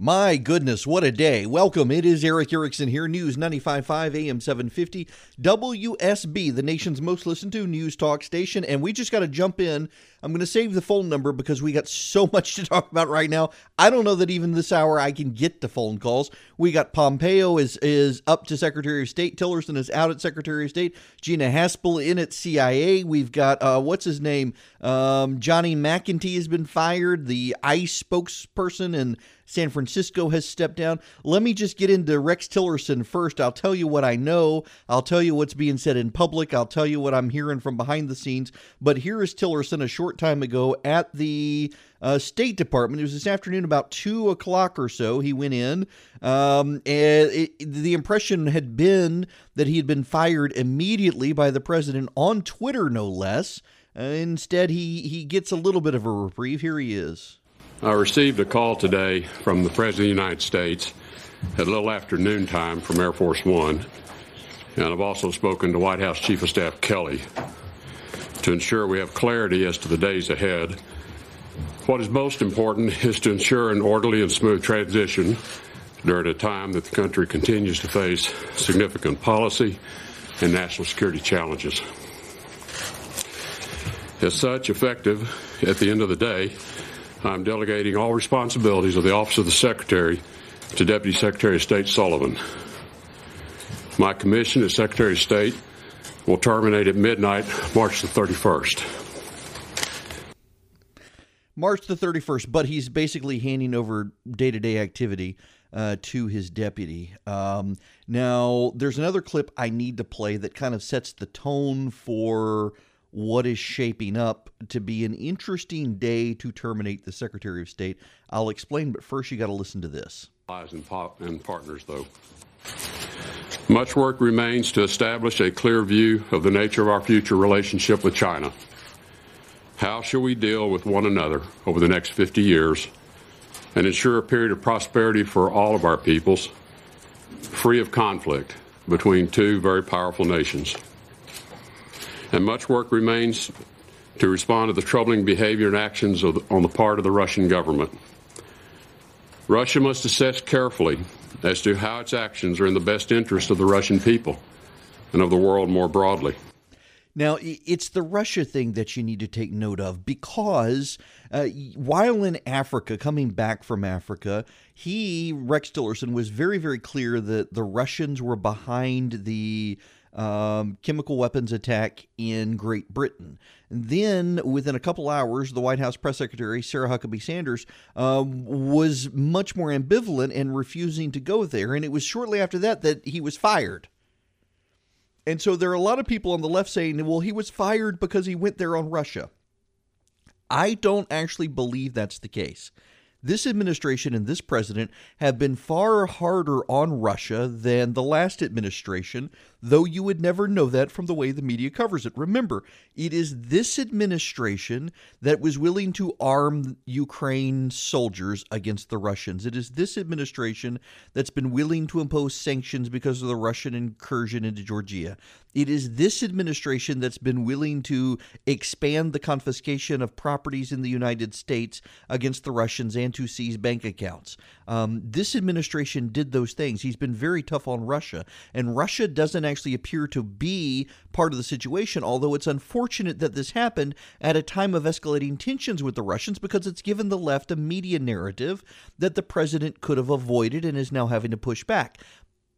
My goodness, what a day. Welcome. It is Erick Erickson here, News 95.5 AM 750, WSB, the nation's most listened to news talk station. And we just got to jump in. I'm going to save the phone number because we got so much to talk about right now. I don't know that even this hour I can get to phone calls. We got Pompeo is is up to Secretary of State. Tillerson is out at Secretary of State. Gina Haspel in at CIA. We've got, uh, what's his name? Um, Johnny McEntee has been fired. The ICE spokesperson and San Francisco has stepped down. Let me just get into Rex Tillerson first. I'll tell you what I know. I'll tell you what's being said in public. I'll tell you what I'm hearing from behind the scenes. But here is Tillerson a short time ago at the uh, State Department. It was this afternoon about two o'clock or so. He went in, um, and it, the impression had been that he had been fired immediately by the president on Twitter, no less. Uh, instead, he he gets a little bit of a reprieve. Here he is. I received a call today from the President of the United States at a little after noontime from Air Force One. And I've also spoken to White House Chief of Staff Kelly to ensure we have clarity as to the days ahead. What is most important is to ensure an orderly and smooth transition during a time that the country continues to face significant policy and national security challenges. As such, effective at the end of the day, I'm delegating all responsibilities of the Office of the Secretary to Deputy Secretary of State Sullivan. My commission as Secretary of State will terminate at midnight, March the 31st. March the 31st, but he's basically handing over day to day activity uh, to his deputy. Um, now, there's another clip I need to play that kind of sets the tone for what is shaping up to be an interesting day to terminate the Secretary of State. I'll explain, but first you got to listen to this. And, and partners, though. Much work remains to establish a clear view of the nature of our future relationship with China. How shall we deal with one another over the next 50 years and ensure a period of prosperity for all of our peoples, free of conflict between two very powerful nations? And much work remains to respond to the troubling behavior and actions on the part of the Russian government. Russia must assess carefully as to how its actions are in the best interest of the Russian people and of the world more broadly. Now, it's the Russia thing that you need to take note of because uh, while in Africa, coming back from Africa, he, Rex Tillerson, was very, very clear that the Russians were behind the um, chemical weapons attack in Great Britain. Then, within a couple hours, the White House press secretary, Sarah Huckabee Sanders, um, was much more ambivalent and refusing to go there. And it was shortly after that that he was fired. And so there are a lot of people on the left saying, well, he was fired because he went there on Russia. I don't actually believe that's the case. This administration and this president have been far harder on Russia than the last administration, though you would never know that from the way the media covers it. Remember, it is this administration that was willing to arm Ukraine soldiers against the Russians. It is this administration that's been willing to impose sanctions because of the Russian incursion into Georgia. It is this administration that's been willing to expand the confiscation of properties in the United States against the Russians and to seize bank accounts. Um, this administration did those things. He's been very tough on Russia, and Russia doesn't actually appear to be part of the situation, although it's unfortunate that this happened at a time of escalating tensions with the Russians because it's given the left a media narrative that the president could have avoided and is now having to push back.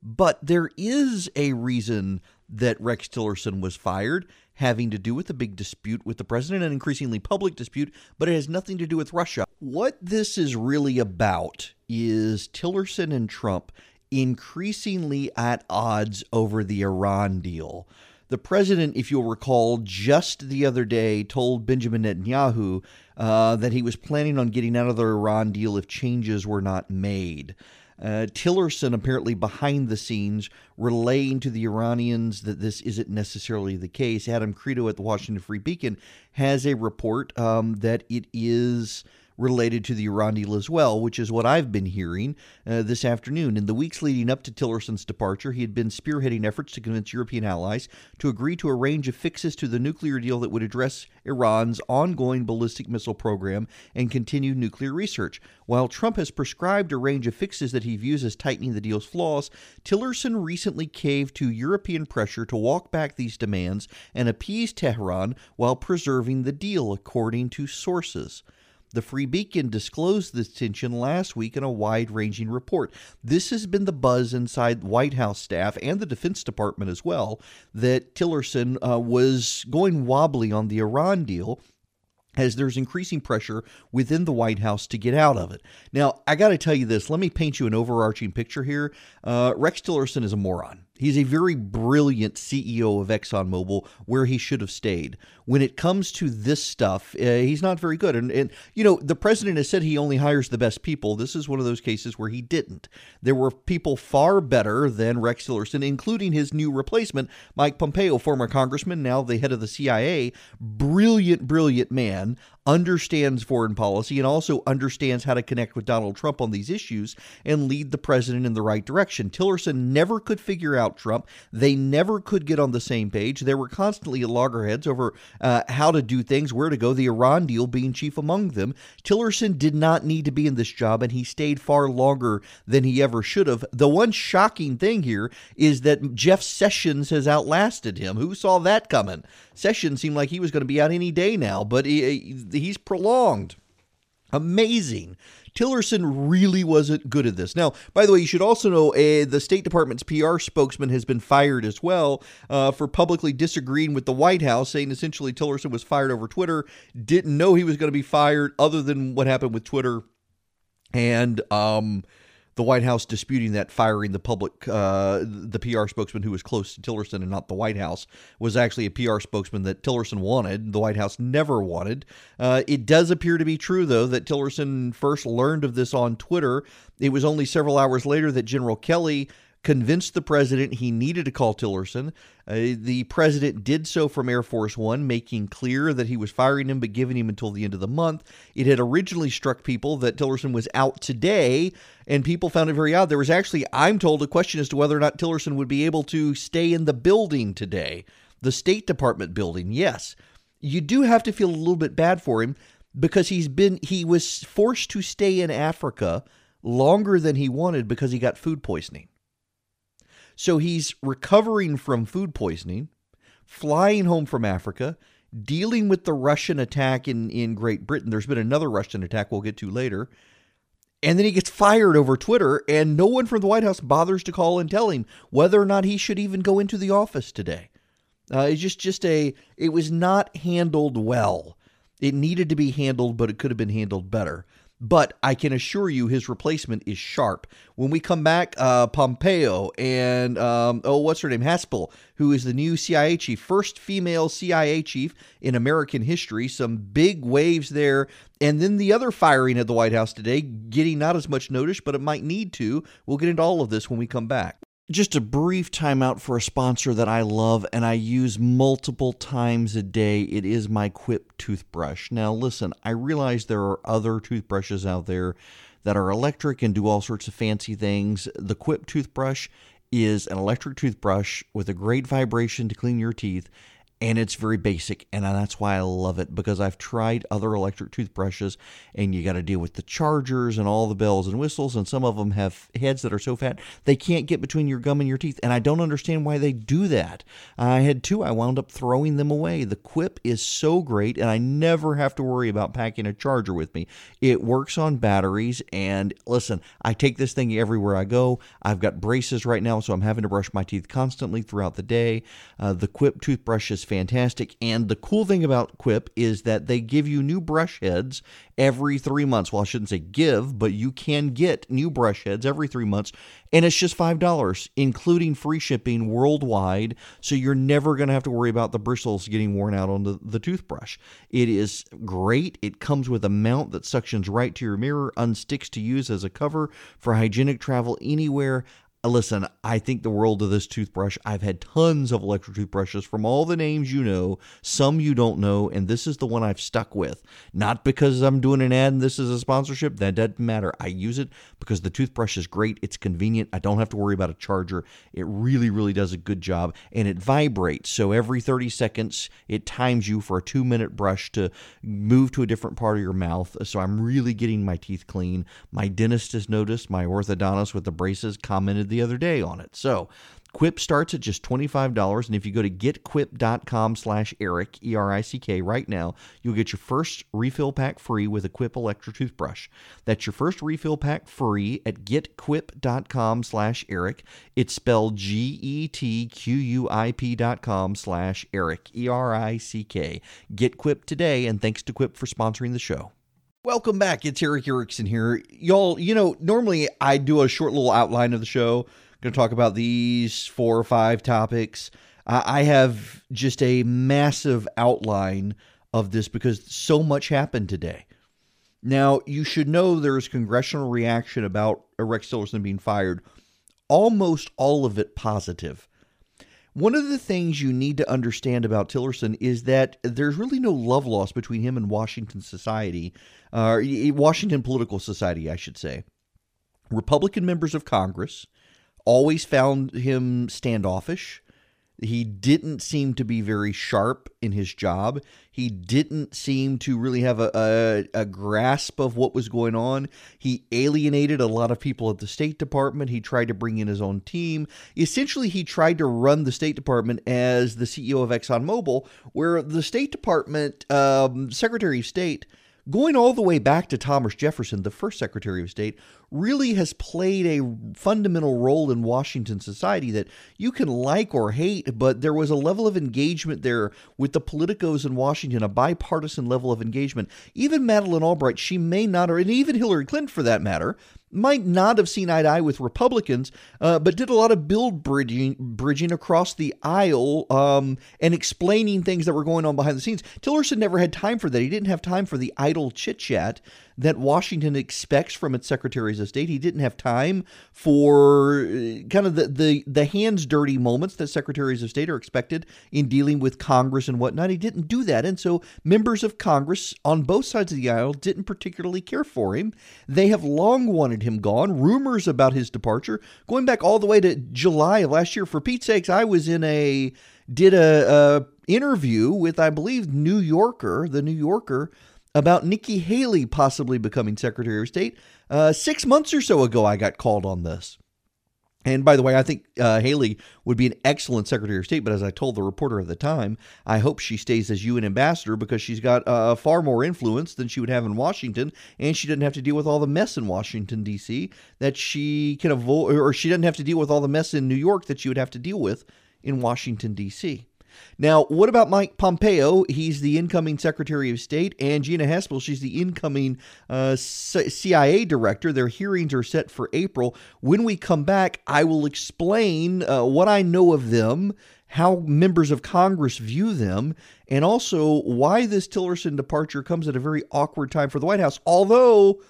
But there is a reason that Rex Tillerson was fired, having to do with a big dispute with the president, an increasingly public dispute, but it has nothing to do with Russia. What this is really about is Tillerson and Trump increasingly at odds over the Iran deal. The president, if you'll recall, just the other day told Benjamin Netanyahu uh, that he was planning on getting out of the Iran deal if changes were not made. Uh, Tillerson apparently behind the scenes relaying to the Iranians that this isn't necessarily the case. Adam Kredo at the Washington Free Beacon has a report um, that it is related to the Iran deal as well, which is what I've been hearing uh, this afternoon. In the weeks leading up to Tillerson's departure, he had been spearheading efforts to convince European allies to agree to a range of fixes to the nuclear deal that would address Iran's ongoing ballistic missile program and continue nuclear research. While Trump has prescribed a range of fixes that he views as tightening the deal's flaws, Tillerson recently caved to European pressure to walk back these demands and appease Tehran while preserving the deal, according to sources. The Free Beacon disclosed this tension last week in a wide ranging report. This has been the buzz inside White House staff and the Defense Department as well that Tillerson uh, was going wobbly on the Iran deal as there's increasing pressure within the White House to get out of it. Now, I got to tell you this. Let me paint you an overarching picture here. Uh, Rex Tillerson is a moron. He's a very brilliant CEO of ExxonMobil where he should have stayed. When it comes to this stuff, uh, he's not very good. And, and, you know, the president has said he only hires the best people. This is one of those cases where he didn't. There were people far better than Rex Tillerson, including his new replacement, Mike Pompeo, former congressman, now the head of the CIA. Brilliant, brilliant man understands foreign policy and also understands how to connect with Donald Trump on these issues and lead the president in the right direction. Tillerson never could figure out Trump. They never could get on the same page. There were constantly loggerheads over uh, how to do things, where to go, the Iran deal being chief among them. Tillerson did not need to be in this job, and he stayed far longer than he ever should have. The one shocking thing here is that Jeff Sessions has outlasted him. Who saw that coming? Sessions seemed like he was going to be out any day now, but he, he's prolonged. Amazing. Tillerson really wasn't good at this. Now, by the way, you should also know uh, the State Department's PR spokesman has been fired as well uh, for publicly disagreeing with the White House, saying essentially Tillerson was fired over Twitter, didn't know he was going to be fired, other than what happened with Twitter. And um, the White House disputing that firing the public, uh, the PR spokesman who was close to Tillerson and not the White House was actually a PR spokesman that Tillerson wanted. The White House never wanted. Uh, it does appear to be true, though, that Tillerson first learned of this on Twitter. It was only several hours later that General Kelly convinced the president he needed to call Tillerson. Uh, the president did so from Air Force One, making clear that he was firing him but giving him until the end of the month. It had originally struck people that Tillerson was out today, and people found it very odd. There was actually, I'm told, a question as to whether or not Tillerson would be able to stay in the building today, the State Department building. Yes, you do have to feel a little bit bad for him because he's been he was forced to stay in Africa longer than he wanted because he got food poisoning. So he's recovering from food poisoning, flying home from Africa, dealing with the Russian attack in, in Great Britain. There's been another Russian attack we'll get to later. And then he gets fired over Twitter, and no one from the White House bothers to call and tell him whether or not he should even go into the office today. Uh, it's just just a it was not handled well. It needed to be handled, but it could have been handled better but I can assure you his replacement is sharp. When we come back, uh, Pompeo and, um, oh, what's her name? Haspel, who is the new CIA chief, first female CIA chief in American history. Some big waves there. And then the other firing at the White House today, getting not as much notice, but it might need to. We'll get into all of this when we come back just a brief timeout for a sponsor that I love and I use multiple times a day. It is my Quip toothbrush. Now, listen, I realize there are other toothbrushes out there that are electric and do all sorts of fancy things. The Quip toothbrush is an electric toothbrush with a great vibration to clean your teeth and it's very basic and that's why i love it because i've tried other electric toothbrushes and you got to deal with the chargers and all the bells and whistles and some of them have heads that are so fat they can't get between your gum and your teeth and i don't understand why they do that. I had two i wound up throwing them away. The quip is so great and i never have to worry about packing a charger with me. It works on batteries and listen i take this thing everywhere i go. I've got braces right now so i'm having to brush my teeth constantly throughout the day. Uh, the quip toothbrush is fantastic. And the cool thing about Quip is that they give you new brush heads every three months. Well, I shouldn't say give, but you can get new brush heads every three months. And it's just $5, including free shipping worldwide. So you're never going to have to worry about the bristles getting worn out on the, the toothbrush. It is great. It comes with a mount that suctions right to your mirror, unsticks to use as a cover for hygienic travel anywhere. Uh, listen, I think the world of this toothbrush. I've had tons of electric toothbrushes from all the names you know, some you don't know, and this is the one I've stuck with. Not because I'm doing an ad and this is a sponsorship, that doesn't matter. I use it because the toothbrush is great, it's convenient, I don't have to worry about a charger. It really, really does a good job, and it vibrates. So every 30 seconds, it times you for a two minute brush to move to a different part of your mouth. So I'm really getting my teeth clean. My dentist has noticed, my orthodontist with the braces commented the other day on it. So Quip starts at just $25, and if you go to getquip.com slash Erick, E-R-I-C-K, right now, you'll get your first refill pack free with a Quip electric toothbrush. That's your first refill pack free at getquip.com slash Erick. It's spelled G-E-T-Q-U-I-P dot com slash Erick, E-R-I-C-K. Get Quip today, and thanks to Quip for sponsoring the show. Welcome back. It's Erick Erickson here. Y'all, you know, normally I do a short little outline of the show I'm going to talk about these four or five topics. I have just a massive outline of this because so much happened today. Now, you should know there's congressional reaction about Rex Tillerson being fired, almost all of it positive. One of the things you need to understand about Tillerson is that there's really no love lost between him and Washington society, uh, Washington political society, I should say. Republican members of Congress, always found him standoffish. He didn't seem to be very sharp in his job. He didn't seem to really have a, a, a, grasp of what was going on. He alienated a lot of people at the State Department. He tried to bring in his own team. Essentially, he tried to run the State Department as the CEO of ExxonMobil, where the State Department um, Secretary of State going all the way back to Thomas Jefferson, the first Secretary of State, really has played a fundamental role in Washington society that you can like or hate, but there was a level of engagement there with the politicos in Washington, a bipartisan level of engagement. Even Madeleine Albright, she may not, or and even Hillary Clinton for that matter, might not have seen eye to eye with Republicans, uh, but did a lot of build bridging, bridging across the aisle um, and explaining things that were going on behind the scenes. Tillerson never had time for that. He didn't have time for the idle chit chat that Washington expects from its secretaries of state. He didn't have time for uh, kind of the, the, the hands dirty moments that secretaries of state are expected in dealing with Congress and whatnot. He didn't do that. And so members of Congress on both sides of the aisle didn't particularly care for him. They have long wanted him gone. Rumors about his departure going back all the way to July of last year. For Pete's sakes, I was in a did a, a interview with I believe New Yorker, the New Yorker about Nikki Haley possibly becoming Secretary of State. Uh, six months or so ago, I got called on this. And by the way, I think uh, Haley would be an excellent Secretary of State, but as I told the reporter at the time, I hope she stays as UN ambassador because she's got uh, far more influence than she would have in Washington, and she doesn't have to deal with all the mess in Washington, D.C. that she can avoid, or she doesn't have to deal with all the mess in New York that she would have to deal with in Washington, D.C. Now, what about Mike Pompeo? He's the incoming Secretary of State, and Gina Haspel, she's the incoming uh, CIA director. Their hearings are set for April. When we come back, I will explain uh, what I know of them, how members of Congress view them, and also why this Tillerson departure comes at a very awkward time for the White House. Although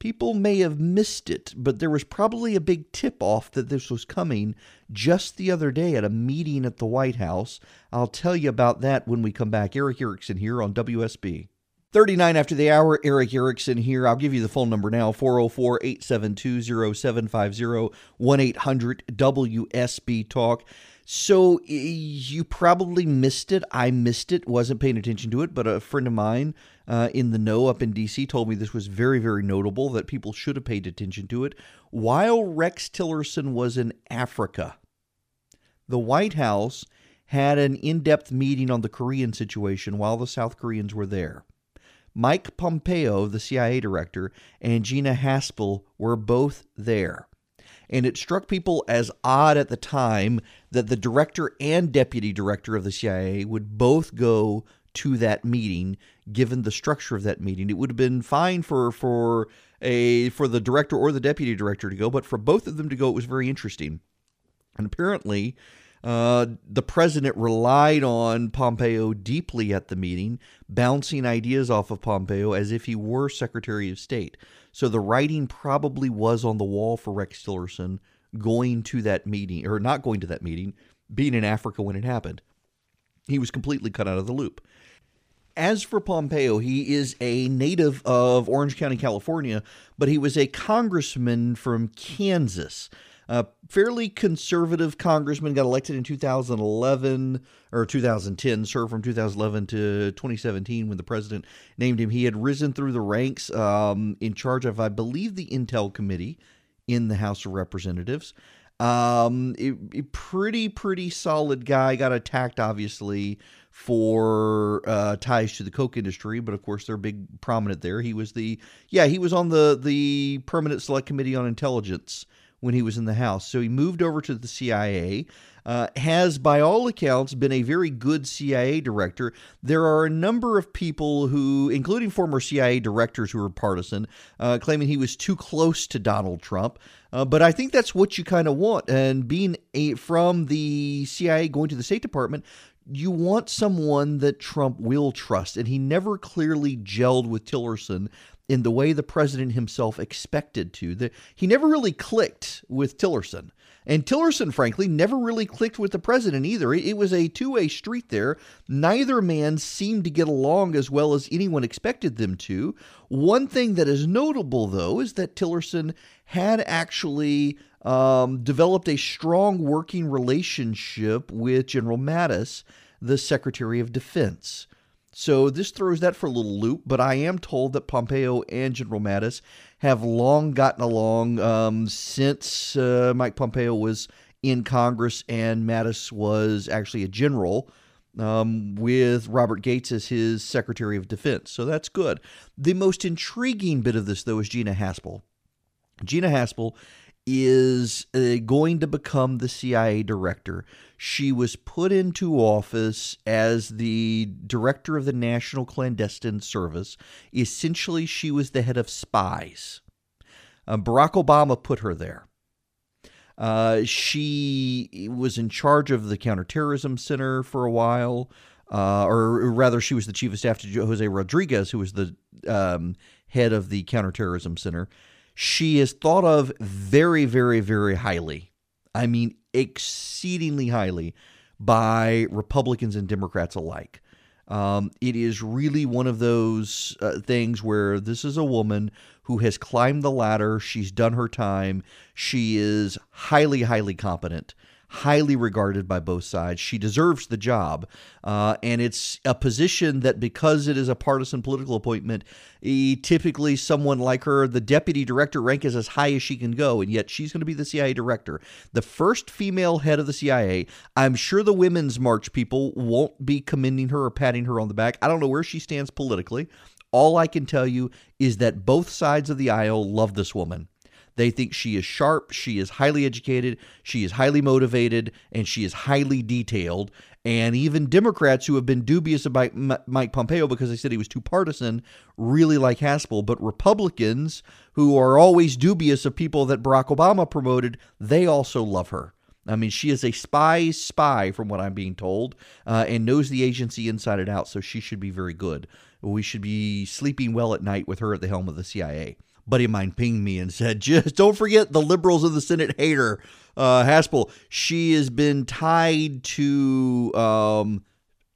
People may have missed it, but there was probably a big tip off that this was coming just the other day at a meeting at the White House. I'll tell you about that when we come back. Erick Erickson here on WSB. 39 after the hour, Erick Erickson here. I'll give you the phone number now 404 872 0750 1 800 WSB Talk. So you probably missed it. I missed it, wasn't paying attention to it, but a friend of mine uh, in the know up in DC told me this was very, very notable, that people should have paid attention to it. While Rex Tillerson was in Africa, the White House had an in depth meeting on the Korean situation while the South Koreans were there. Mike Pompeo, the CIA director, and Gina Haspel were both there and it struck people as odd at the time that the director and deputy director of the CIA would both go to that meeting given the structure of that meeting it would have been fine for for a for the director or the deputy director to go but for both of them to go it was very interesting and apparently uh, the president relied on Pompeo deeply at the meeting, bouncing ideas off of Pompeo as if he were Secretary of State. So the writing probably was on the wall for Rex Tillerson going to that meeting or not going to that meeting, being in Africa when it happened. He was completely cut out of the loop. As for Pompeo, he is a native of Orange County, California, but he was a congressman from Kansas. A fairly conservative congressman got elected in 2011 or 2010, served from 2011 to 2017 when the president named him. He had risen through the ranks um, in charge of, I believe, the Intel Committee in the House of Representatives. Um, a, a pretty, pretty solid guy. Got attacked, obviously, for uh, ties to the Koch industry, but of course they're big prominent there. He was the yeah he was on the the permanent select committee on intelligence when he was in the House. So he moved over to the CIA. Uh, has, by all accounts, been a very good CIA director. There are a number of people who, including former CIA directors who are partisan, uh, claiming he was too close to Donald Trump. Uh, but I think that's what you kind of want. And being a, from the CIA going to the State Department, you want someone that Trump will trust. And he never clearly gelled with Tillerson in the way the president himself expected to. The, he never really clicked with Tillerson. And Tillerson, frankly, never really clicked with the president either. It, it was a two way street there. Neither man seemed to get along as well as anyone expected them to. One thing that is notable, though, is that Tillerson had actually um, developed a strong working relationship with General Mattis, the Secretary of Defense. So this throws that for a little loop, but I am told that Pompeo and General Mattis have long gotten along um, since uh, Mike Pompeo was in Congress and Mattis was actually a general. Um, with Robert Gates as his Secretary of Defense. So that's good. The most intriguing bit of this, though, is Gina Haspel. Gina Haspel is uh, going to become the CIA director. She was put into office as the director of the National Clandestine Service. Essentially, she was the head of spies. Uh, Barack Obama put her there. Uh, she was in charge of the Counterterrorism Center for a while, uh, or rather, she was the chief of staff to Jose Rodriguez, who was the um, head of the Counterterrorism Center. She is thought of very, very, very highly. I mean, exceedingly highly by Republicans and Democrats alike. Um, it is really one of those uh, things where this is a woman who has climbed the ladder. She's done her time. She is highly, highly competent highly regarded by both sides. She deserves the job. Uh, and it's a position that, because it is a partisan political appointment, typically someone like her, the deputy director rank is as high as she can go, and yet she's going to be the CIA director. The first female head of the CIA. I'm sure the Women's March people won't be commending her or patting her on the back. I don't know where she stands politically. All I can tell you is that both sides of the aisle love this woman. They think she is sharp, she is highly educated, she is highly motivated, and she is highly detailed. And even Democrats who have been dubious about Mike Pompeo because they said he was too partisan really like Haspel. But Republicans who are always dubious of people that Barack Obama promoted, they also love her. I mean, she is a spy's spy, from what I'm being told, uh, and knows the agency inside and out, so she should be very good. We should be sleeping well at night with her at the helm of the CIA buddy of mine pinged me and said, just don't forget the liberals of the Senate hate her. Uh, Haspel, she has been tied to um,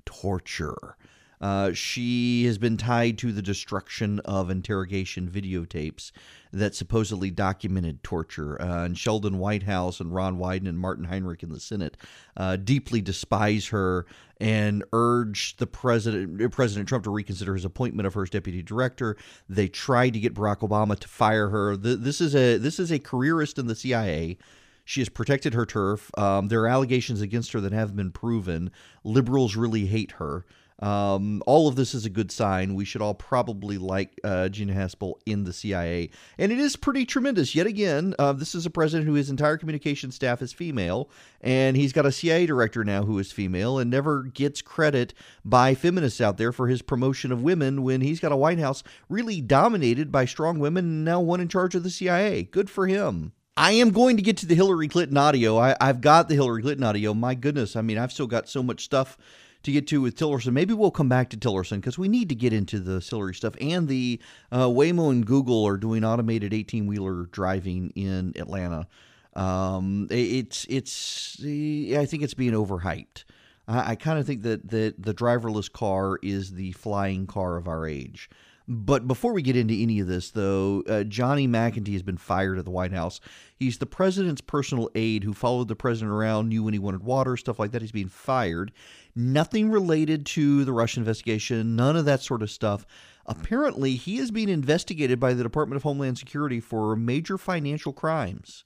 torture. Uh, she has been tied to the destruction of interrogation videotapes that supposedly documented torture. Uh, and Sheldon Whitehouse and Ron Wyden and Martin Heinrich in the Senate uh, deeply despise her and urge the president, President Trump, to reconsider his appointment of her as deputy director. They tried to get Barack Obama to fire her. This is a this is a careerist in the CIA. She has protected her turf. Um, there are allegations against her that have been proven. Liberals really hate her. Um, all of this is a good sign. We should all probably like uh, Gina Haspel in the CIA. And it is pretty tremendous. Yet again, uh, this is a president who his entire communication staff is female, and he's got a CIA director now who is female and never gets credit by feminists out there for his promotion of women when he's got a White House really dominated by strong women and now one in charge of the CIA. Good for him. I am going to get to the Hillary Clinton audio. I, have got the Hillary Clinton audio. My goodness. I mean, I've still got so much stuff to get to with Tillerson. Maybe we'll come back to Tillerson because we need to get into the Hillary stuff. And the uh, Waymo and Google are doing automated 18 wheeler driving in Atlanta. Um, it's it's I think it's being overhyped. I, I kind of think that that the driverless car is the flying car of our age. But before we get into any of this, though, uh, Johnny McEntee has been fired at the White House. He's the president's personal aide who followed the president around, knew when he wanted water, stuff like that. He's being fired. Nothing related to the Russian investigation, none of that sort of stuff. Apparently, he is being investigated by the Department of Homeland Security for major financial crimes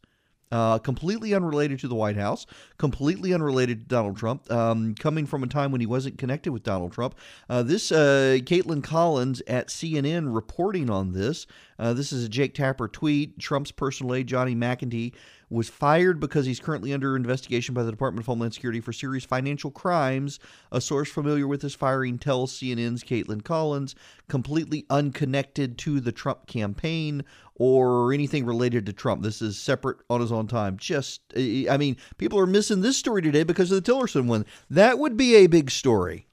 uh, completely unrelated to the White House, completely unrelated to Donald Trump, um, coming from a time when he wasn't connected with Donald Trump. Uh, this uh, Kaitlan Collins at CNN reporting on this. Uh, this is a Jake Tapper tweet. Trump's personal aide, Johnny McEntee, was fired because he's currently under investigation by the Department of Homeland Security for serious financial crimes. A source familiar with his firing tells CNN's Kaitlan Collins, completely unconnected to the Trump campaign or anything related to Trump. This is separate on his own time. Just, I mean, people are missing this story today because of the Tillerson one. That would be a big story.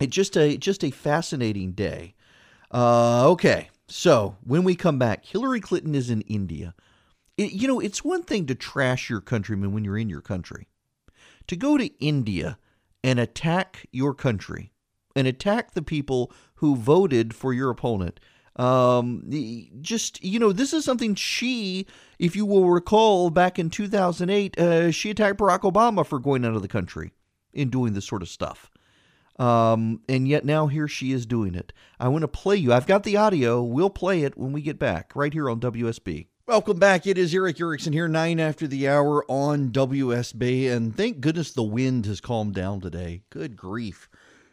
It's just a just a fascinating day. Uh, okay, so when we come back, Hillary Clinton is in India. It, you know, it's one thing to trash your countrymen when you're in your country. To go to India and attack your country and attack the people who voted for your opponent. Um, just, you know, this is something she, if you will recall, back in 2008, uh, she attacked Barack Obama for going out of the country in doing this sort of stuff. Um, and yet now here she is doing it. I want to play you. I've got the audio. We'll play it when we get back, right here on WSB. Welcome back. It is Erick Erickson here, nine after the hour on WSB. And thank goodness the wind has calmed down today. Good grief.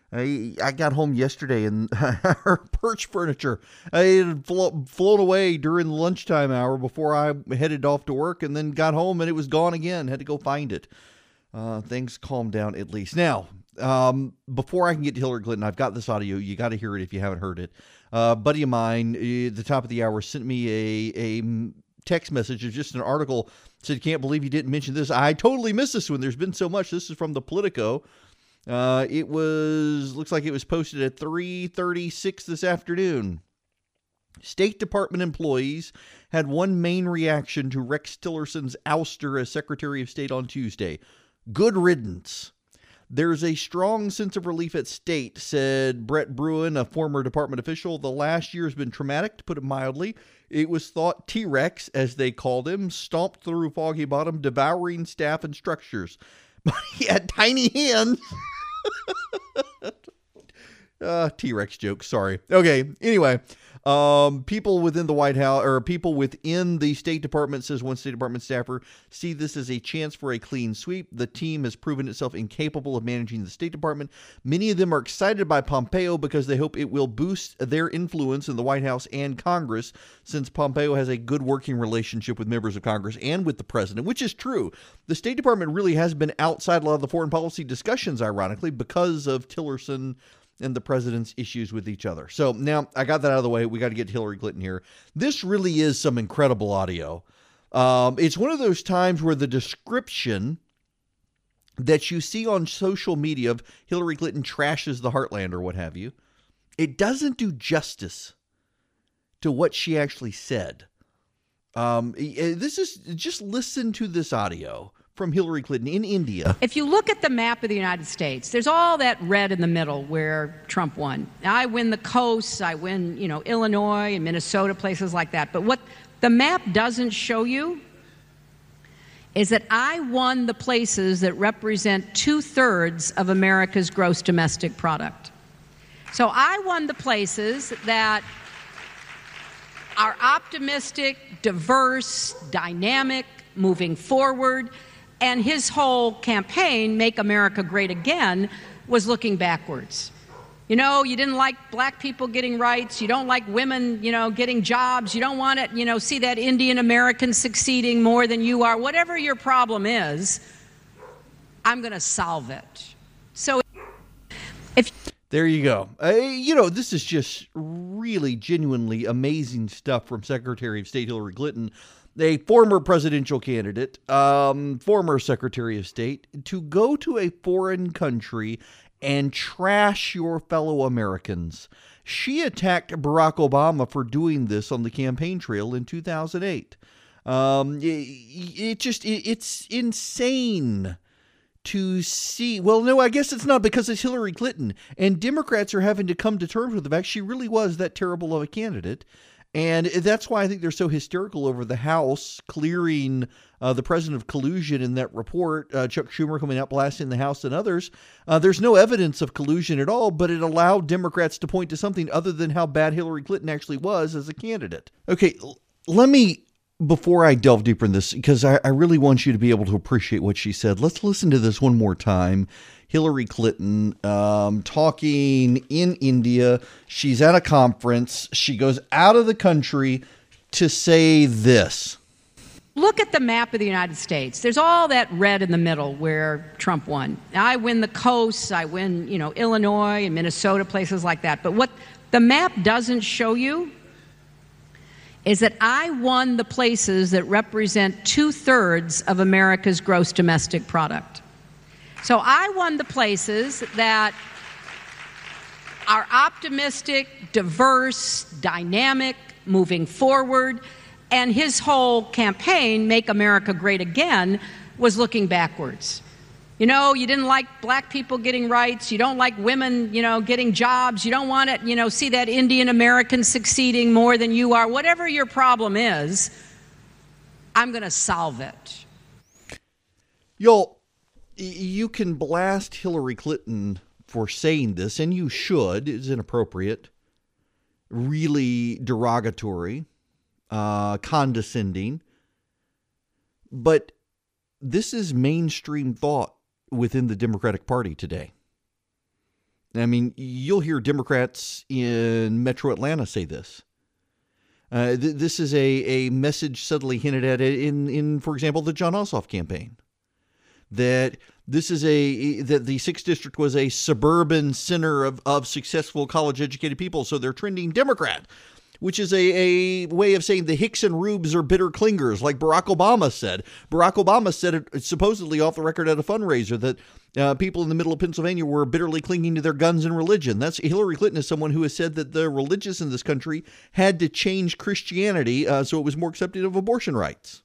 I, I got home yesterday and our perch furniture I had flo- flown away during the lunchtime hour before I headed off to work and then got home and it was gone again. Had to go find it. Uh, things calmed down at least. Now, um, before I can get to Hillary Clinton, I've got this audio. You got to hear it if you haven't heard it. Uh, buddy of mine, at the top of the hour, sent me a a text message. It's just an article said, "Can't believe you didn't mention this." I totally missed this one. There's been so much. This is from the Politico. Uh, it was looks like it was posted at 3:36 this afternoon. State Department employees had one main reaction to Rex Tillerson's ouster as Secretary of State on Tuesday. Good riddance. There's a strong sense of relief at state, said Brett Bruen, a former department official. The last year has been traumatic, to put it mildly. It was thought T Rex, as they called him, stomped through Foggy Bottom, devouring staff and structures. But he had tiny hands. uh, T Rex joke, sorry. Okay, anyway. Um, people within the White House or people within the State Department, says one State Department staffer, see this as a chance for a clean sweep. The team has proven itself incapable of managing the State Department. Many of them are excited by Pompeo because they hope it will boost their influence in the White House and Congress, since Pompeo has a good working relationship with members of Congress and with the president, which is true. The State Department really has been outside a lot of the foreign policy discussions, ironically, because of Tillerson and the president's issues with each other. So now I got that out of the way. We got to get Hillary Clinton here. This really is some incredible audio. Um, it's one of those times where the description that you see on social media of Hillary Clinton trashes the heartland or what have you, it doesn't do justice to what she actually said. Um, this is just listen to this audio from Hillary Clinton in India. If you look at the map of the United States, there's all that red in the middle where Trump won. I win the coasts, I win, you know, Illinois and Minnesota, places like that. But what the map doesn't show you is that I won the places that represent two thirds of America's gross domestic product. So I won the places that are optimistic, diverse, dynamic, moving forward. And his whole campaign, Make America Great Again, was looking backwards. You know, you didn't like black people getting rights. You don't like women, you know, getting jobs. You don't want to, you know, see that Indian American succeeding more than you are. Whatever your problem is, I'm going to solve it. So if there you go. Uh, you know, this is just really genuinely amazing stuff from Secretary of State Hillary Clinton a former presidential candidate, um, former Secretary of State, to go to a foreign country and trash your fellow Americans. She attacked Barack Obama for doing this on the campaign trail in 2008. Um, it, it just it, it's insane to see. Well, no, I guess it's not because it's Hillary Clinton, and Democrats are having to come to terms with the fact she really was that terrible of a candidate. And that's why I think they're so hysterical over the House clearing uh, the president of collusion in that report. Uh, Chuck Schumer coming out blasting the House and others. Uh, there's no evidence of collusion at all, but it allowed Democrats to point to something other than how bad Hillary Clinton actually was as a candidate. Okay, let me before I delve deeper in this, because I, I, really want you to be able to appreciate what she said, let's listen to this one more time. Hillary Clinton um, talking in India. She's at a conference. She goes out of the country to say this. Look at the map of the United States. There's all that red in the middle where Trump won. I win the coasts, I win, you know, Illinois and Minnesota, places like that. But what the map doesn't show you is that I won the places that represent two thirds of America's gross domestic product. So I won the places that are optimistic, diverse, dynamic, moving forward. And his whole campaign, Make America Great Again, was looking backwards. You know, you didn't like black people getting rights. You don't like women, you know, getting jobs. You don't want to, you know, see that Indian American succeeding more than you are. Whatever your problem is, I'm going to solve it. You'll, you can blast Hillary Clinton for saying this, and you should. It's inappropriate, really derogatory, uh, condescending. But this is mainstream thought within the Democratic Party today. I mean, you'll hear Democrats in metro Atlanta say this. Uh, th- this is a, a message subtly hinted at in, in, for example, the Jon Ossoff campaign. That this is a that the sixth district was a suburban center of, of successful college educated people, so they're trending Democrat which is a, a way of saying the Hicks and Rubes are bitter clingers, like Barack Obama said. Barack Obama said it supposedly off the record at a fundraiser that uh, people in the middle of Pennsylvania were bitterly clinging to their guns and religion. That's Hillary Clinton is someone who has said that the religious in this country had to change Christianity uh, so it was more accepting of abortion rights.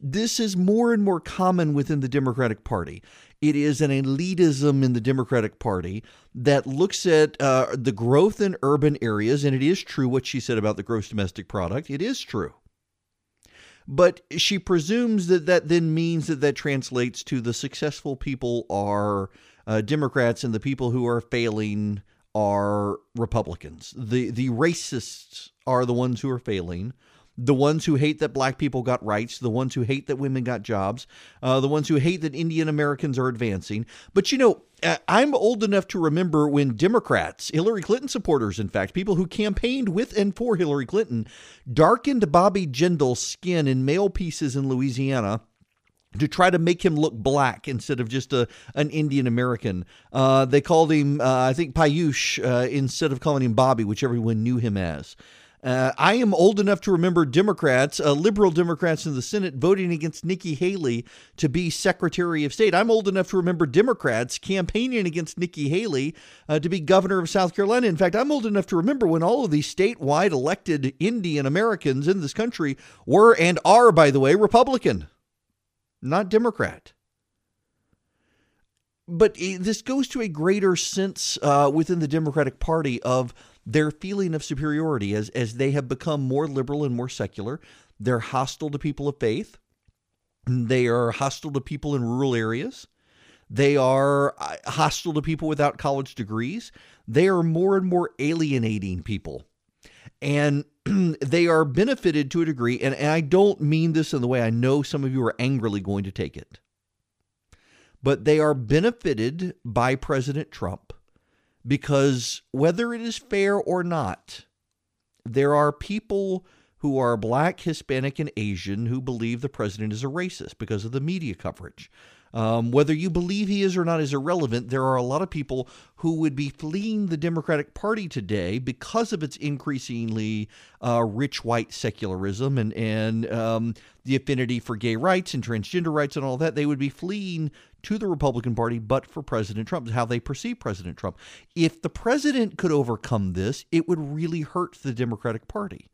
This is more and more common within the Democratic Party. It is an elitism in the Democratic Party that looks at uh, the growth in urban areas, and it is true what she said about the gross domestic product. It is true. But she presumes that that then means that that translates to the successful people are uh, Democrats and the people who are failing are Republicans. The the racists are the ones who are failing the ones who hate that black people got rights, the ones who hate that women got jobs, uh, the ones who hate that Indian Americans are advancing. But you know, uh, I'm old enough to remember when Democrats, Hillary Clinton supporters, in fact, people who campaigned with and for Hillary Clinton, darkened Bobby Jindal's skin in mail pieces in Louisiana to try to make him look black instead of just a an Indian American. Uh, they called him, uh, I think, Piyush uh, instead of calling him Bobby, which everyone knew him as. Uh, I am old enough to remember Democrats, uh, liberal Democrats in the Senate, voting against Nikki Haley to be Secretary of State. I'm old enough to remember Democrats campaigning against Nikki Haley uh, to be governor of South Carolina. In fact, I'm old enough to remember when all of these statewide elected Indian Americans in this country were and are, by the way, Republican, not Democrat but this goes to a greater sense uh, within the Democratic Party of their feeling of superiority as, as they have become more liberal and more secular. They're hostile to people of faith. They are hostile to people in rural areas. They are uh, hostile to people without college degrees. They are more and more alienating people. And they are benefited to a degree. And, and I don't mean this in the way I know some of you are angrily going to take it. But they are benefited by President Trump because whether it is fair or not, there are people who are black, Hispanic, and Asian who believe the president is a racist because of the media coverage. Um, whether you believe he is or not is irrelevant. There are a lot of people who would be fleeing the Democratic Party today because of its increasingly uh, rich white secularism and and um, the affinity for gay rights and transgender rights and all that. They would be fleeing to the Republican Party, but for President Trump, how they perceive President Trump. If the president could overcome this, it would really hurt the Democratic Party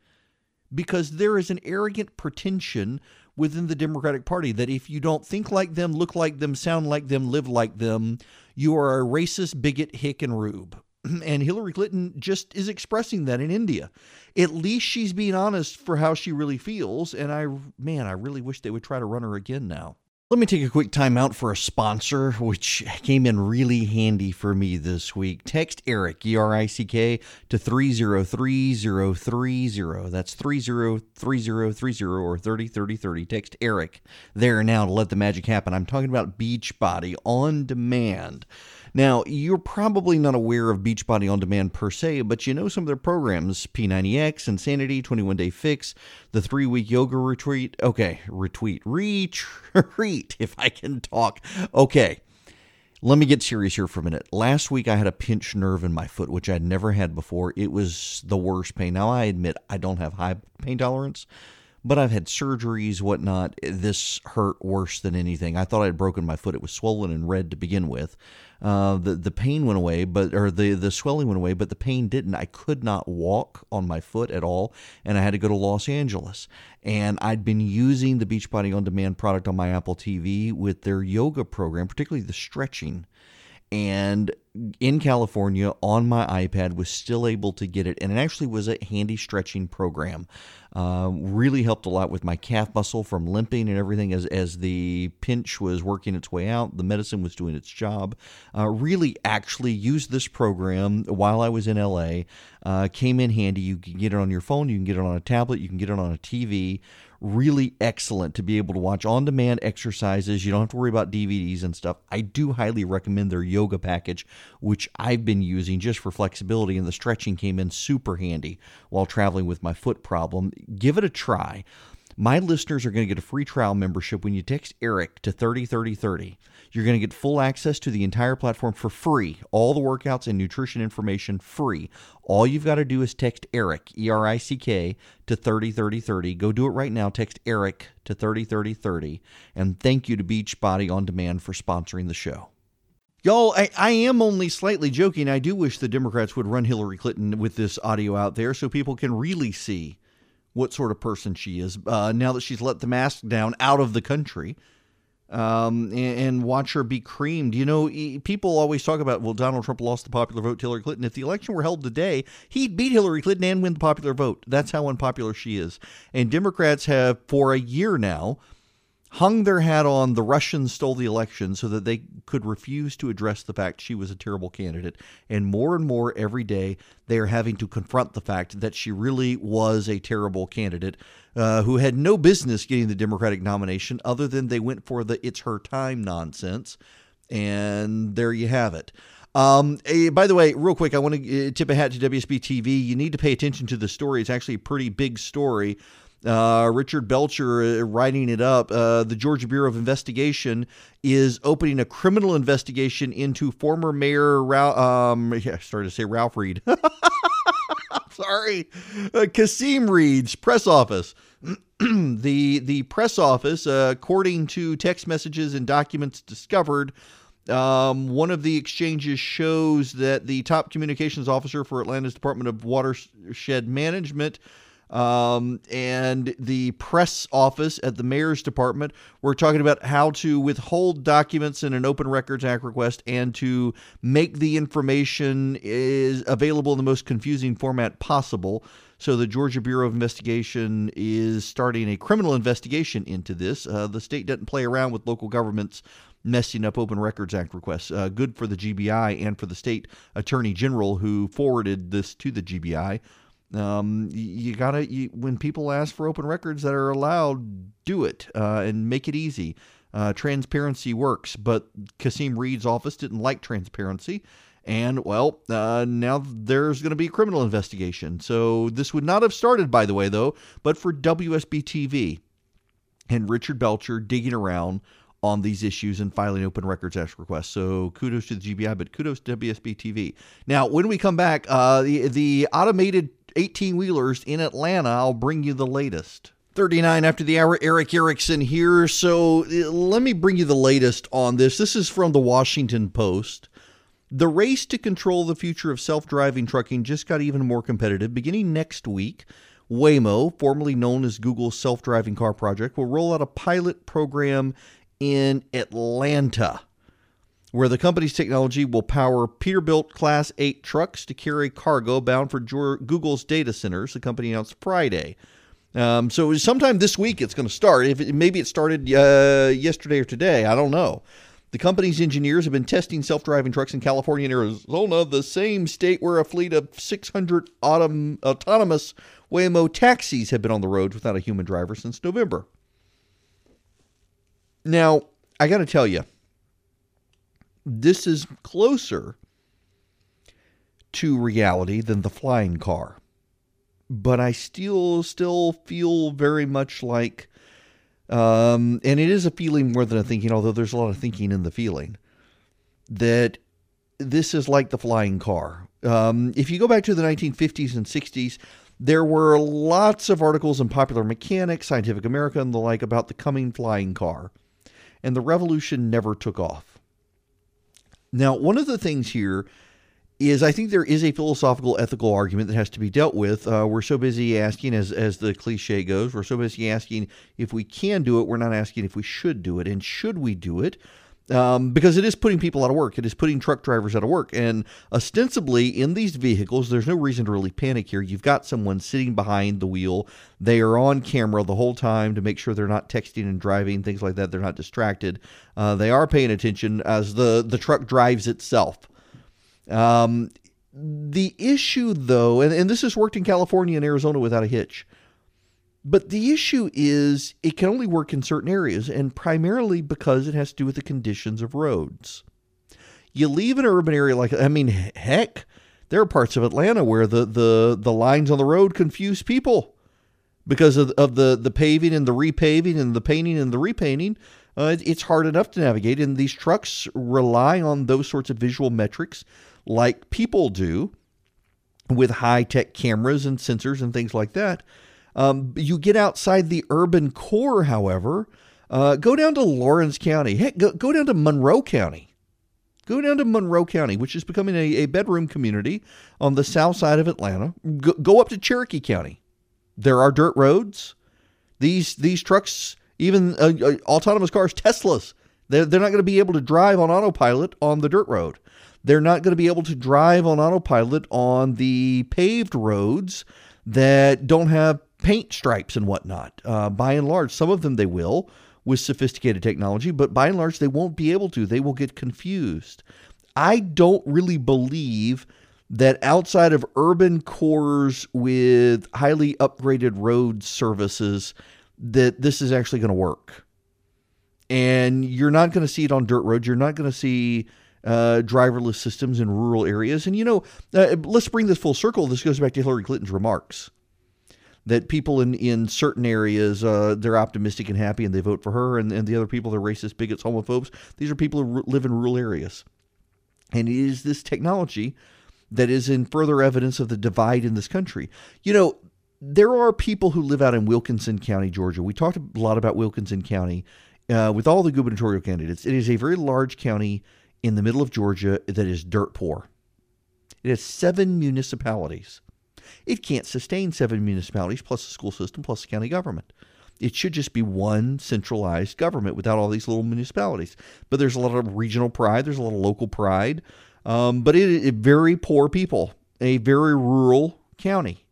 because there is an arrogant pretension within the Democratic Party that if you don't think like them, look like them, sound like them, live like them, you are a racist, bigot, hick, and rube. And Hillary Clinton just is expressing that in India. At least she's being honest for how she really feels. And I, man, I really wish they would try to run her again now. Let me take a quick time out for a sponsor, which came in really handy for me this week. Text Erick, E R I C K, to 303030. That's 303030 or 303030. Text Erick there now to let the magic happen. I'm talking about Beachbody on demand. Now, you're probably not aware of Beachbody On Demand per se, but you know some of their programs P90X, Insanity, 21 Day Fix, the three week yoga retreat. Okay, retweet, retreat, if I can talk. Okay, let me get serious here for a minute. Last week I had a pinched nerve in my foot, which I'd never had before. It was the worst pain. Now, I admit I don't have high pain tolerance but I've had surgeries, whatnot. This hurt worse than anything. I thought I had broken my foot. It was swollen and red to begin with. Uh, the the pain went away, but or the the swelling went away, but the pain didn't. I could not walk on my foot at all, and I had to go to Los Angeles. And I'd been using the Beachbody On Demand product on my Apple TV with their yoga program, particularly the stretching and in California on my iPad was still able to get it, and it actually was a handy stretching program. Uh, really helped a lot with my calf muscle from limping and everything as as the pinch was working its way out. The medicine was doing its job. Uh, really, actually used this program while I was in LA. Uh, came in handy. You can get it on your phone. You can get it on a tablet. You can get it on a TV really excellent to be able to watch on demand exercises. You don't have to worry about DVDs and stuff. I do highly recommend their yoga package, which I've been using just for flexibility, and the stretching came in super handy while traveling with my foot problem. Give it a try. My listeners are going to get a free trial membership when you text Erick to 303030. You're going to get full access to the entire platform for free. All the workouts and nutrition information free. All you've got to do is text Erick, E R I C K, to 303030. Go do it right now. Text Erick to 303030. And thank you to Beachbody On Demand for sponsoring the show. Y'all, I, I am only slightly joking. I do wish the Democrats would run Hillary Clinton with this audio out there so people can really see what sort of person she is uh, now that she's let the mask down out of the country um, and, and, watch her be creamed. You know, people always talk about, well, Donald Trump lost the popular vote to Hillary Clinton. If the election were held today, he'd beat Hillary Clinton and win the popular vote. That's how unpopular she is. And Democrats have, for a year now, hung their hat on the Russians stole the election so that they could refuse to address the fact she was a terrible candidate. And more and more every day, they are having to confront the fact that she really was a terrible candidate uh, who had no business getting the Democratic nomination other than they went for the it's her time nonsense. And there you have it. Um, eh, by the way, real quick, I want to eh, tip a hat to WSB TV. You need to pay attention to the story. It's actually a pretty big story. Uh, Richard Belcher uh, writing it up. Uh, the Georgia Bureau of Investigation is opening a criminal investigation into former Mayor Ralph. Um, yeah, I started to say Ralph Reed. Sorry, uh, Kasim Reed's press office. the the press office, uh, according to text messages and documents discovered. Um, one of the exchanges shows that the top communications officer for Atlanta's Department of Watershed Management um, and the press office at the mayor's department were talking about how to withhold documents in an Open Records Act request and to make the information is available in the most confusing format possible. So the Georgia Bureau of Investigation is starting a criminal investigation into this. Uh, the state doesn't play around with local governments messing up Open Records Act requests. Uh, good for the GBI and for the state attorney general who forwarded this to the GBI. Um, you, gotta you, when people ask for open records that are allowed, do it uh, and make it easy. Uh, transparency works, but Kasim Reed's office didn't like transparency. And well, uh, now there's going to be a criminal investigation. So this would not have started, by the way, though, but for WSB TV and Richard Belcher digging around on these issues and filing open records act requests. So kudos to the GBI, but kudos to WSB TV. Now, when we come back, uh, the the automated 18 wheelers in Atlanta. I'll bring you the latest. 39 after the hour, Erick Erickson here. So uh, let me bring you the latest on this. This is from the Washington Post. The race to control the future of self driving trucking just got even more competitive. Beginning next week, Waymo, formerly known as Google's self driving car project, will roll out a pilot program in Atlanta, where the company's technology will power Peterbilt Class 8 trucks to carry cargo bound for Google's data centers, the company announced Friday. Um, so sometime this week it's going to start. If it, maybe it started uh, yesterday or today, I don't know. The company's engineers have been testing self driving trucks in California and Arizona, the same state where a fleet of 600 autom- autonomous Waymo taxis have been on the road without a human driver since November. Now, I got to tell you, this is closer to reality than the flying car. But I still still feel very much like um, and it is a feeling more than a thinking, although there's a lot of thinking in the feeling, that this is like the flying car. Um, if you go back to the 1950s and 60s, there were lots of articles in Popular Mechanics, Scientific America, and the like about the coming flying car. And the revolution never took off. Now, one of the things here is I think there is a philosophical ethical argument that has to be dealt with. Uh, we're so busy asking, as as the cliche goes, we're so busy asking if we can do it. We're not asking if we should do it, and should we do it? Um, because it is putting people out of work. It is putting truck drivers out of work. And ostensibly, in these vehicles, there's no reason to really panic here. You've got someone sitting behind the wheel. They are on camera the whole time to make sure they're not texting and driving, things like that. They're not distracted. Uh, they are paying attention as the, the truck drives itself. Um, the issue, though, and, and this has worked in California and Arizona without a hitch, but the issue is it can only work in certain areas, and primarily because it has to do with the conditions of roads. You leave an urban area like, I mean, heck, there are parts of Atlanta where the, the, the lines on the road confuse people because of, of the, the paving and the repaving and the painting and the repainting. Uh, it's hard enough to navigate, and these trucks rely on those sorts of visual metrics like people do with high tech cameras and sensors and things like that. Um, you get outside the urban core, however, uh, go down to Laurens County. Heck, go, go down to Monroe County. Go down to Monroe County, which is becoming a, a bedroom community on the south side of Atlanta. Go, go up to Cherokee County. There are dirt roads. These these trucks, even uh, uh, autonomous cars, Teslas, they're, they're not going to be able to drive on autopilot on the dirt road. They're not going to be able to drive on autopilot on the paved roads that don't have paint stripes and whatnot. Uh, by and large, some of them they will with sophisticated technology, but by and large, they won't be able to. They will get confused. I don't really believe that outside of urban cores with highly upgraded road services that this is actually going to work. And you're not going to see it on dirt roads. You're not going to see uh, driverless systems in rural areas. And, you know, uh, let's bring this full circle. This goes back to Hillary Clinton's remarks that people in, in certain areas, uh, they're optimistic and happy and they vote for her, and, and the other people, they're racist, bigots, homophobes. These are people who live in rural areas. And it is this technology that is in further evidence of the divide in this country. You know, there are people who live out in Wilkinson County, Georgia. We talked a lot about Wilkinson County uh, with all the gubernatorial candidates. It is a very large county in the middle of Georgia that is dirt poor. It has seven municipalities. It can't sustain seven municipalities plus a school system plus a county government. It should just be one centralized government without all these little municipalities. But there's a lot of regional pride, there's a lot of local pride. Um, but it is very poor people, a very rural county.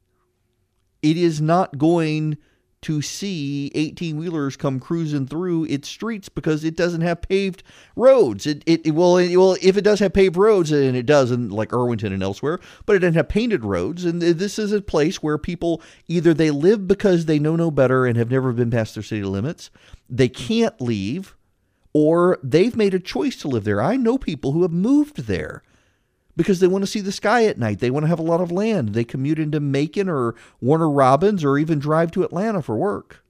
It is not going to see 18 wheelers come cruising through its streets because it doesn't have paved roads. It, it, it well, it, well, if it does have paved roads, and it does in like Irwinton and elsewhere, but it doesn't have painted roads. And this is a place where people either they live because they know no better and have never been past their city limits, they can't leave, or they've made a choice to live there. I know people who have moved there because they want to see the sky at night. They want to have a lot of land. They commute into Macon or Warner Robins or even drive to Atlanta for work.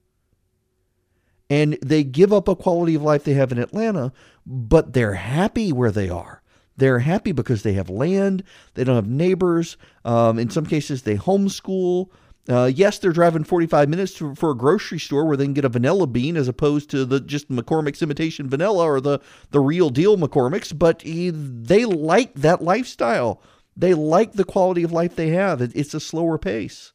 And they give up a quality of life they have in Atlanta, but they're happy where they are. They're happy because they have land, they don't have neighbors. Um, in some cases, they homeschool. Uh, yes, they're driving 45 minutes to, for a grocery store where they can get a vanilla bean as opposed to the just McCormick's imitation vanilla or the, the real deal McCormick's, but he, they like that lifestyle. They like the quality of life they have. It, it's a slower pace.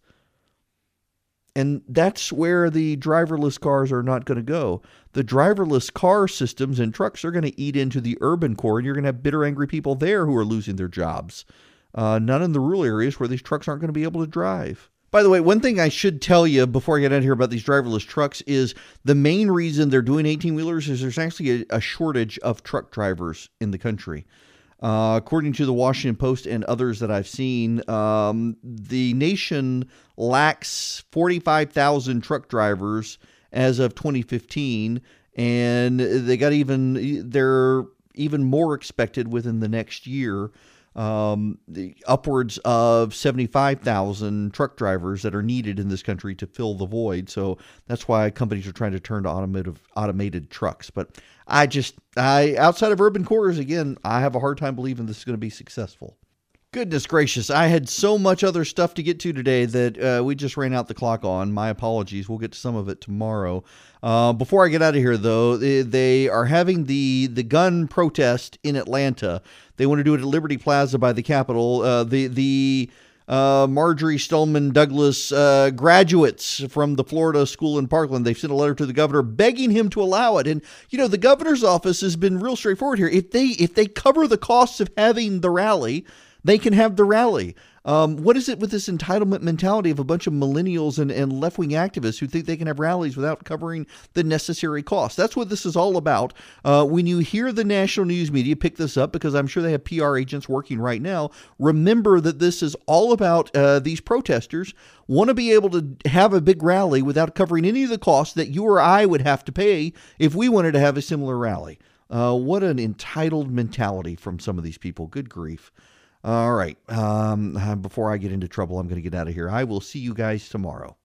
And that's where the driverless cars are not going to go. The driverless car systems and trucks are going to eat into the urban core, and you're going to have bitter, angry people there who are losing their jobs. Uh, none in the rural areas where these trucks aren't going to be able to drive. By the way, one thing I should tell you before I get out here about these driverless trucks is the main reason they're doing 18 wheelers is there's actually a, a, shortage of truck drivers in the country. Uh, according to the Washington Post and others that I've seen, um, the nation lacks 45,000 truck drivers as of 2015, and they got even they're even more expected within the next year. Um, the upwards of 75,000 truck drivers that are needed in this country to fill the void. So that's why companies are trying to turn to automotive automated trucks. But I just, I outside of urban cores, again, I have a hard time believing this is going to be successful. Goodness gracious, I had so much other stuff to get to today that uh, we just ran out the clock on. My apologies. We'll get to some of it tomorrow. Uh, before I get out of here, though, they, are having the, the gun protest in Atlanta. They want to do it at Liberty Plaza by the Capitol. Uh, the the uh, Marjory Stoneman Douglas uh, graduates from the Florida School in Parkland. They've sent a letter to the governor begging him to allow it. And you know, the governor's office has been real straightforward here. If they if they cover the costs of having the rally, they can have the rally. Um, what is it with this entitlement mentality of a bunch of millennials and, and left wing activists who think they can have rallies without covering the necessary costs? That's what this is all about. Uh, when you hear the national news media pick this up, because I'm sure they have PR agents working right now, remember that this is all about uh, these protesters want to be able to have a big rally without covering any of the costs that you or I would have to pay if we wanted to have a similar rally. Uh, what an entitled mentality from some of these people. Good grief. All right. Um, before I get into trouble, I'm going to get out of here. I will see you guys tomorrow.